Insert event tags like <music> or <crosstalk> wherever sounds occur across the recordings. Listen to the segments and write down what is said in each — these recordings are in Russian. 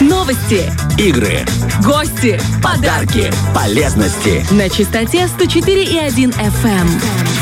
Новости, игры, гости, подарки, полезности. На частоте 104,1 FM.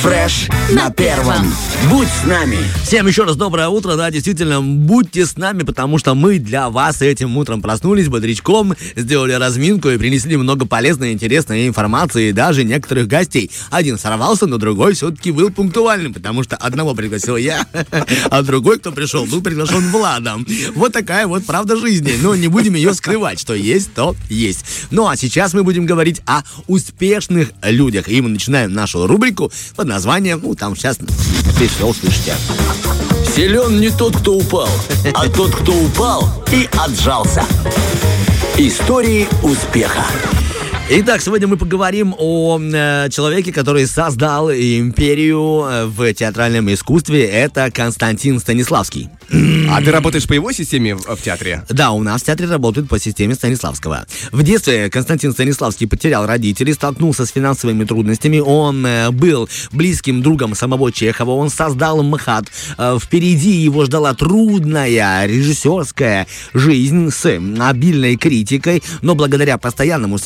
Фреш на первом. Будь с нами. Всем еще раз доброе утро. Да, действительно, будьте с нами, потому что мы для вас этим утром проснулись бодрячком, сделали разминку и принесли много полезной, интересной информации и даже некоторых гостей. Один сорвался, но другой все-таки был пунктуальным, потому что одного пригласил я, <laughs> а другой, кто пришел, был приглашен Владом. Вот такая вот правда жизни. Но не будем ее скрывать, что есть, то есть. Ну а сейчас мы будем говорить о успешных людях. И мы начинаем нашу рубрику под названием, ну там сейчас вы все услышите. Силен не тот, кто упал, а тот, кто упал и отжался. Истории успеха. Итак, сегодня мы поговорим о э, человеке, который создал империю э, в театральном искусстве. Это Константин Станиславский. А ты работаешь по его системе в, в театре? Да, у нас в театре работают по системе Станиславского. В детстве Константин Станиславский потерял родителей, столкнулся с финансовыми трудностями. Он э, был близким другом самого Чехова. Он создал МХАТ. Э, впереди его ждала трудная режиссерская жизнь с обильной критикой, но благодаря постоянному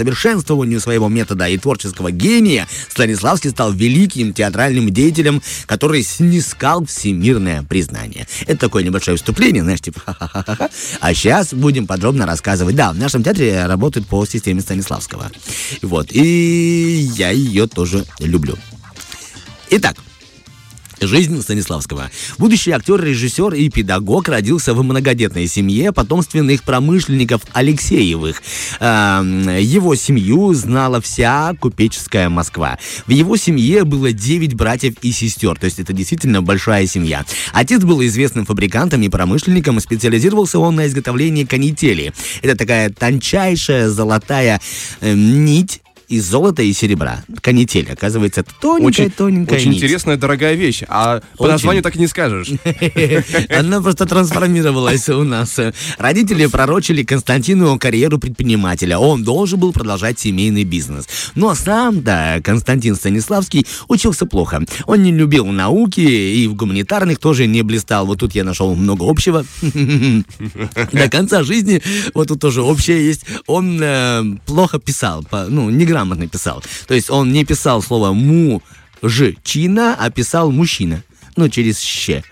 совершенствованию своего метода и творческого гения Станиславский стал великим театральным деятелем, который снискал всемирное признание. Это такой небольшое вступление, знаешь, типа ха-ха-ха-ха. А сейчас будем подробно рассказывать. Да, в нашем театре работает по системе Станиславского. Вот, и я ее тоже люблю. Итак, Жизнь Станиславского. Будущий актер, режиссер и педагог родился в многодетной семье потомственных промышленников Алексеевых. Его семью знала вся купеческая Москва. В его семье было 9 братьев и сестер, то есть это действительно большая семья. Отец был известным фабрикантом и промышленником, специализировался он на изготовлении канители. Это такая тончайшая золотая э, нить, из золота и серебра. Канитель, оказывается, это тоненькая, очень, тоненькая Очень нить. интересная, дорогая вещь. А по Очень. названию так и не скажешь. <laughs> Она просто трансформировалась у нас. Родители пророчили Константину карьеру предпринимателя. Он должен был продолжать семейный бизнес. Но сам-то Константин Станиславский учился плохо. Он не любил науки и в гуманитарных тоже не блистал. Вот тут я нашел много общего. <laughs> До конца жизни, вот тут тоже общее есть. Он э, плохо писал, по- ну, неграмотно писал. То есть он не писал слово мужчина, а писал мужчина. Ну, через «щ».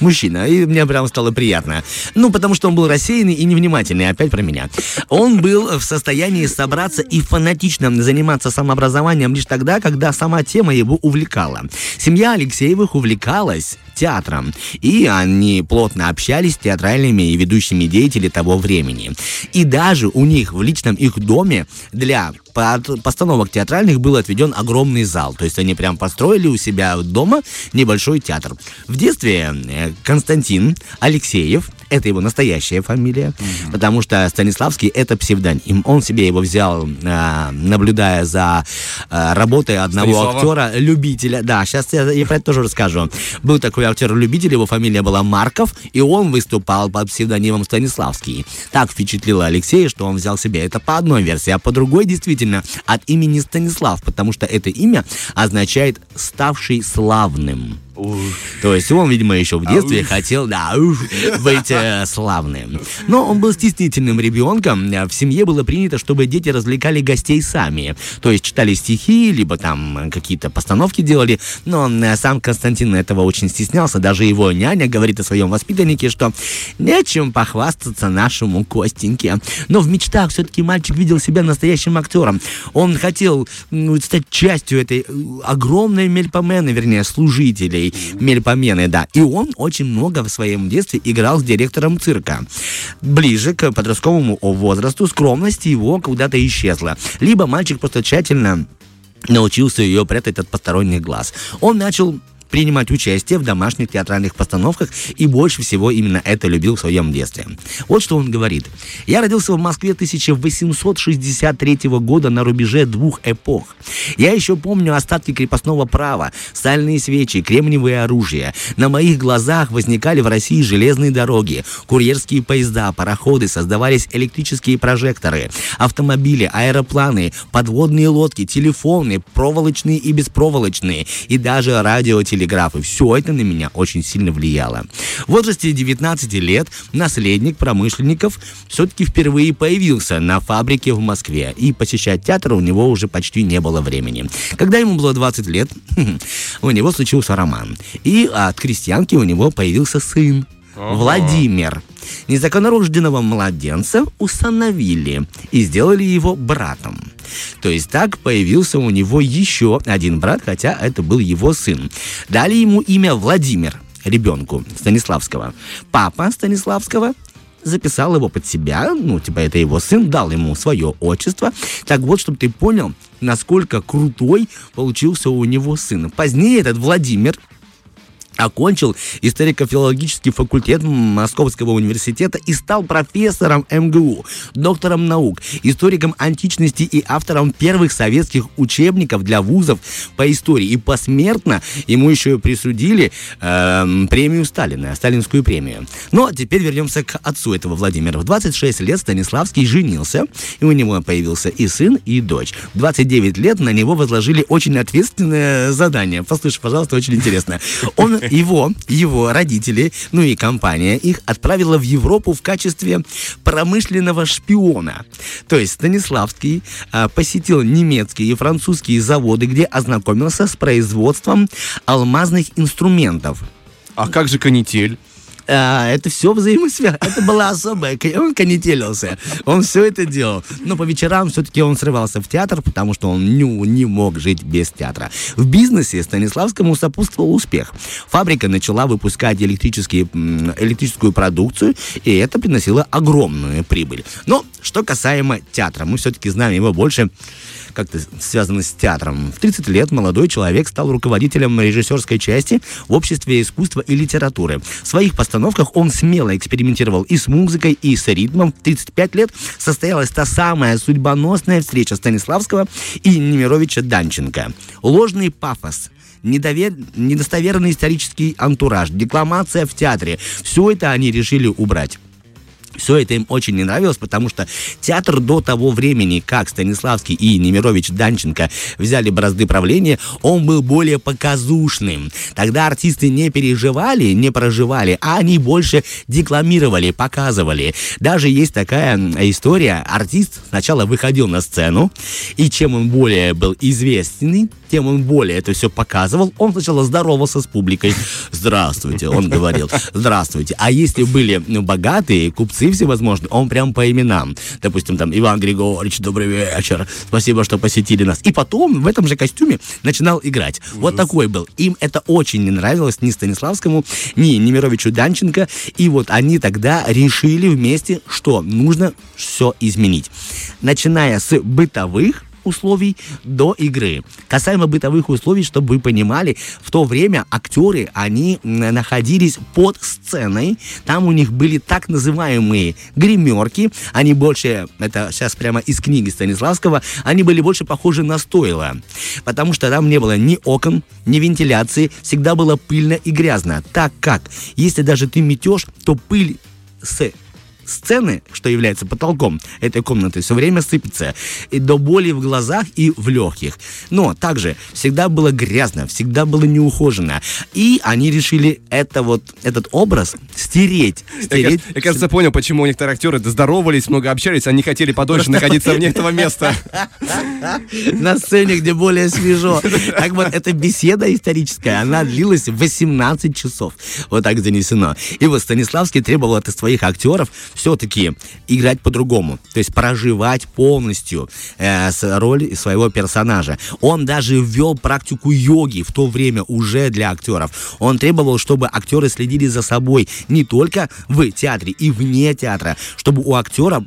Мужчина. И мне прям стало приятно. Ну, потому что он был рассеянный и невнимательный. Опять про меня. Он был в состоянии собраться и фанатично заниматься самообразованием лишь тогда, когда сама тема его увлекала. Семья Алексеевых увлекалась театром, и они плотно общались с театральными и ведущими деятелями того времени. И даже у них в личном их доме для под- постановок театральных был отведен огромный зал. То есть они прям построили у себя дома небольшой театр. В детстве Константин Алексеев, это его настоящая фамилия, потому что Станиславский это псевдоним. Он себе его взял, э, наблюдая за э, работой одного Станислава? актера, любителя. Да, сейчас я, я про это тоже расскажу. Был такой актер-любитель, его фамилия была Марков, и он выступал под псевдонимом Станиславский. Так впечатлило Алексея, что он взял себе это по одной версии, а по другой действительно от имени Станислав, потому что это имя означает «ставший славным». То есть он, видимо, еще в детстве хотел, да, уж, быть славным. Но он был стеснительным ребенком. В семье было принято, чтобы дети развлекали гостей сами. То есть читали стихи, либо там какие-то постановки делали. Но э, сам Константин этого очень стеснялся. Даже его няня говорит о своем воспитаннике, что нечем похвастаться нашему Костеньке. Но в мечтах все-таки мальчик видел себя настоящим актером. Он хотел ну, стать частью этой э, огромной мельпомены, вернее, служителей мельпомены, да. И он очень много в своем детстве играл с директором цирка. Ближе к подростковому возрасту скромность его куда-то исчезла. Либо мальчик просто тщательно научился ее прятать от посторонних глаз. Он начал принимать участие в домашних театральных постановках и больше всего именно это любил в своем детстве. Вот что он говорит. «Я родился в Москве 1863 года на рубеже двух эпох. Я еще помню остатки крепостного права, сальные свечи, кремниевые оружия. На моих глазах возникали в России железные дороги, курьерские поезда, пароходы, создавались электрические прожекторы, автомобили, аэропланы, подводные лодки, телефоны, проволочные и беспроволочные, и даже радиотелеграфы. Все это на меня очень сильно влияло. В возрасте 19 лет наследник промышленников все-таки впервые появился на фабрике в Москве, и посещать театр у него уже почти не было времени. Когда ему было 20 лет, <laughs> у него случился роман, и от крестьянки у него появился сын. Владимир. Незаконнорожденного младенца усыновили и сделали его братом. То есть так появился у него еще один брат, хотя это был его сын. Дали ему имя Владимир, ребенку Станиславского. Папа Станиславского записал его под себя, ну, типа, это его сын, дал ему свое отчество. Так вот, чтобы ты понял, насколько крутой получился у него сын. Позднее этот Владимир окончил историко-филологический факультет Московского университета и стал профессором МГУ, доктором наук, историком античности и автором первых советских учебников для вузов по истории. И посмертно ему еще присудили э, премию Сталина, сталинскую премию. Но ну, а теперь вернемся к отцу этого Владимира. В 26 лет Станиславский женился, и у него появился и сын, и дочь. В 29 лет на него возложили очень ответственное задание. Послушай, пожалуйста, очень интересно. Он его, его родители, ну и компания их отправила в Европу в качестве промышленного шпиона. То есть Станиславский а, посетил немецкие и французские заводы, где ознакомился с производством алмазных инструментов. А как же канитель? А, это все взаимосвязано. Это была особая, он конетелился, он все это делал. Но по вечерам все-таки он срывался в театр, потому что он не, не мог жить без театра. В бизнесе Станиславскому сопутствовал успех. Фабрика начала выпускать электрические, электрическую продукцию, и это приносило огромную прибыль. Но что касаемо театра, мы все-таки знаем его больше как-то связано с театром. В 30 лет молодой человек стал руководителем режиссерской части в обществе искусства и литературы. В своих постановках он смело экспериментировал и с музыкой, и с ритмом. В 35 лет состоялась та самая судьбоносная встреча Станиславского и Немировича Данченко. Ложный пафос недовер... недостоверный исторический антураж, декламация в театре. Все это они решили убрать. Все это им очень не нравилось, потому что театр до того времени, как Станиславский и Немирович Данченко взяли бразды правления, он был более показушным. Тогда артисты не переживали, не проживали, а они больше декламировали, показывали. Даже есть такая история. Артист сначала выходил на сцену, и чем он более был известный, тем он более это все показывал. Он сначала здоровался с публикой. Здравствуйте, он говорил. Здравствуйте. А если были ну, богатые купцы всевозможные, он прям по именам. Допустим, там, Иван Григорьевич, добрый вечер. Спасибо, что посетили нас. И потом в этом же костюме начинал играть. Вот такой был. Им это очень не нравилось ни Станиславскому, ни Немировичу Данченко. И вот они тогда решили вместе, что нужно все изменить. Начиная с бытовых условий до игры. Касаемо бытовых условий, чтобы вы понимали, в то время актеры, они находились под сценой, там у них были так называемые гримерки, они больше, это сейчас прямо из книги Станиславского, они были больше похожи на стойло, потому что там не было ни окон, ни вентиляции, всегда было пыльно и грязно, так как, если даже ты метешь, то пыль с сцены, что является потолком этой комнаты, все время сыпется. И до боли в глазах и в легких. Но также всегда было грязно, всегда было неухоженно. И они решили это вот, этот образ стереть. стереть. Я, я, кажется, понял, почему у некоторых актеры здоровались, много общались, они хотели подольше находиться вне <laughs> этого места. На сцене, где более свежо. Так вот, эта беседа историческая, она длилась 18 часов. Вот так занесено. И вот Станиславский требовал от своих актеров все-таки играть по-другому. То есть проживать полностью э, роль своего персонажа. Он даже ввел практику йоги в то время уже для актеров. Он требовал, чтобы актеры следили за собой не только в театре и вне театра, чтобы у актера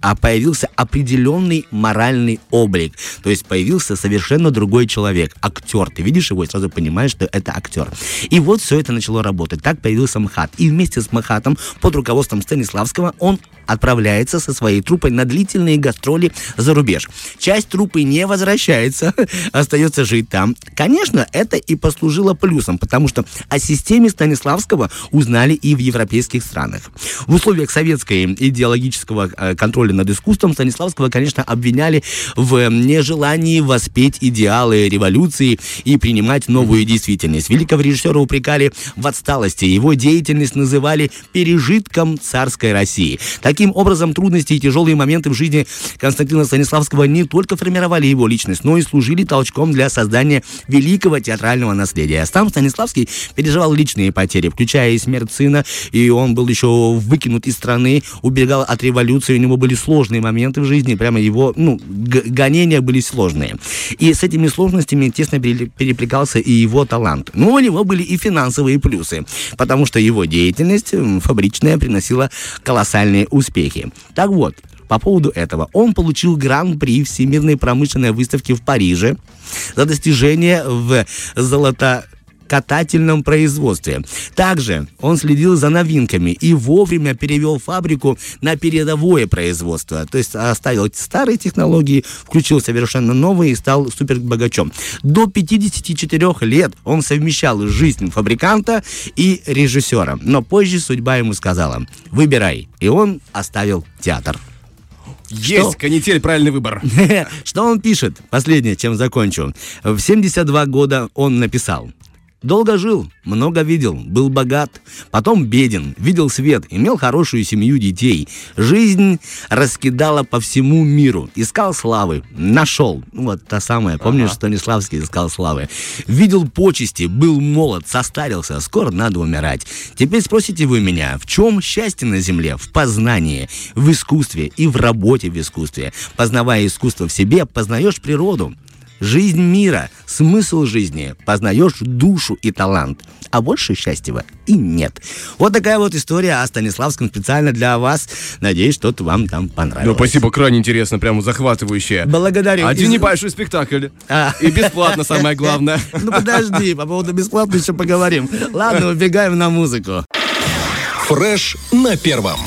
а появился определенный моральный облик. То есть появился совершенно другой человек, актер. Ты видишь его и сразу понимаешь, что это актер. И вот все это начало работать. Так появился МХАТ. И вместе с МХАТом под руководством Станиславского он отправляется со своей труппой на длительные гастроли за рубеж. Часть труппы не возвращается, <laughs> остается жить там. Конечно, это и послужило плюсом, потому что о системе Станиславского узнали и в европейских странах. В условиях советской идеологического э, контроля над искусством Станиславского, конечно, обвиняли в нежелании воспеть идеалы революции и принимать новую действительность. Великого режиссера упрекали в отсталости. Его деятельность называли пережитком царской России. Таким образом, трудности и тяжелые моменты в жизни Константина Станиславского не только формировали его личность, но и служили толчком для создания великого театрального наследия. Сам Станиславский переживал личные потери, включая и смерть сына, и он был еще выкинут из страны, убегал от революции, у него были сложные моменты в жизни, прямо его, ну, гонения были сложные. И с этими сложностями тесно переплетался и его талант. Но у него были и финансовые плюсы, потому что его деятельность фабричная приносила колоссальные успехи. Так вот, по поводу этого. Он получил гран-при Всемирной промышленной выставки в Париже за достижение в золото катательном производстве. Также он следил за новинками и вовремя перевел фабрику на передовое производство. То есть оставил старые технологии, включил совершенно новые и стал супербогачом. До 54 лет он совмещал жизнь фабриканта и режиссера. Но позже судьба ему сказала, выбирай. И он оставил театр. Есть, что? канитель, правильный выбор. <laughs> Что он пишет? Последнее, чем закончу. В 72 года он написал. Долго жил, много видел, был богат, потом беден, видел свет, имел хорошую семью детей. Жизнь раскидала по всему миру. Искал славы, нашел. Ну, вот та самая, помнишь, ага. Станиславский искал славы. Видел почести, был молод, состарился, скоро надо умирать. Теперь спросите вы меня, в чем счастье на земле? В познании, в искусстве и в работе в искусстве. Познавая искусство в себе, познаешь природу жизнь мира, смысл жизни, познаешь душу и талант. А больше счастья и нет. Вот такая вот история о Станиславском специально для вас. Надеюсь, что-то вам там понравилось. Ну, спасибо, крайне интересно, прямо захватывающе. Благодарю. Один Из... небольшой спектакль. А. И бесплатно, самое главное. <laughs> Ну, подожди, по поводу бесплатно еще поговорим. Ладно, убегаем на музыку. Фреш на первом.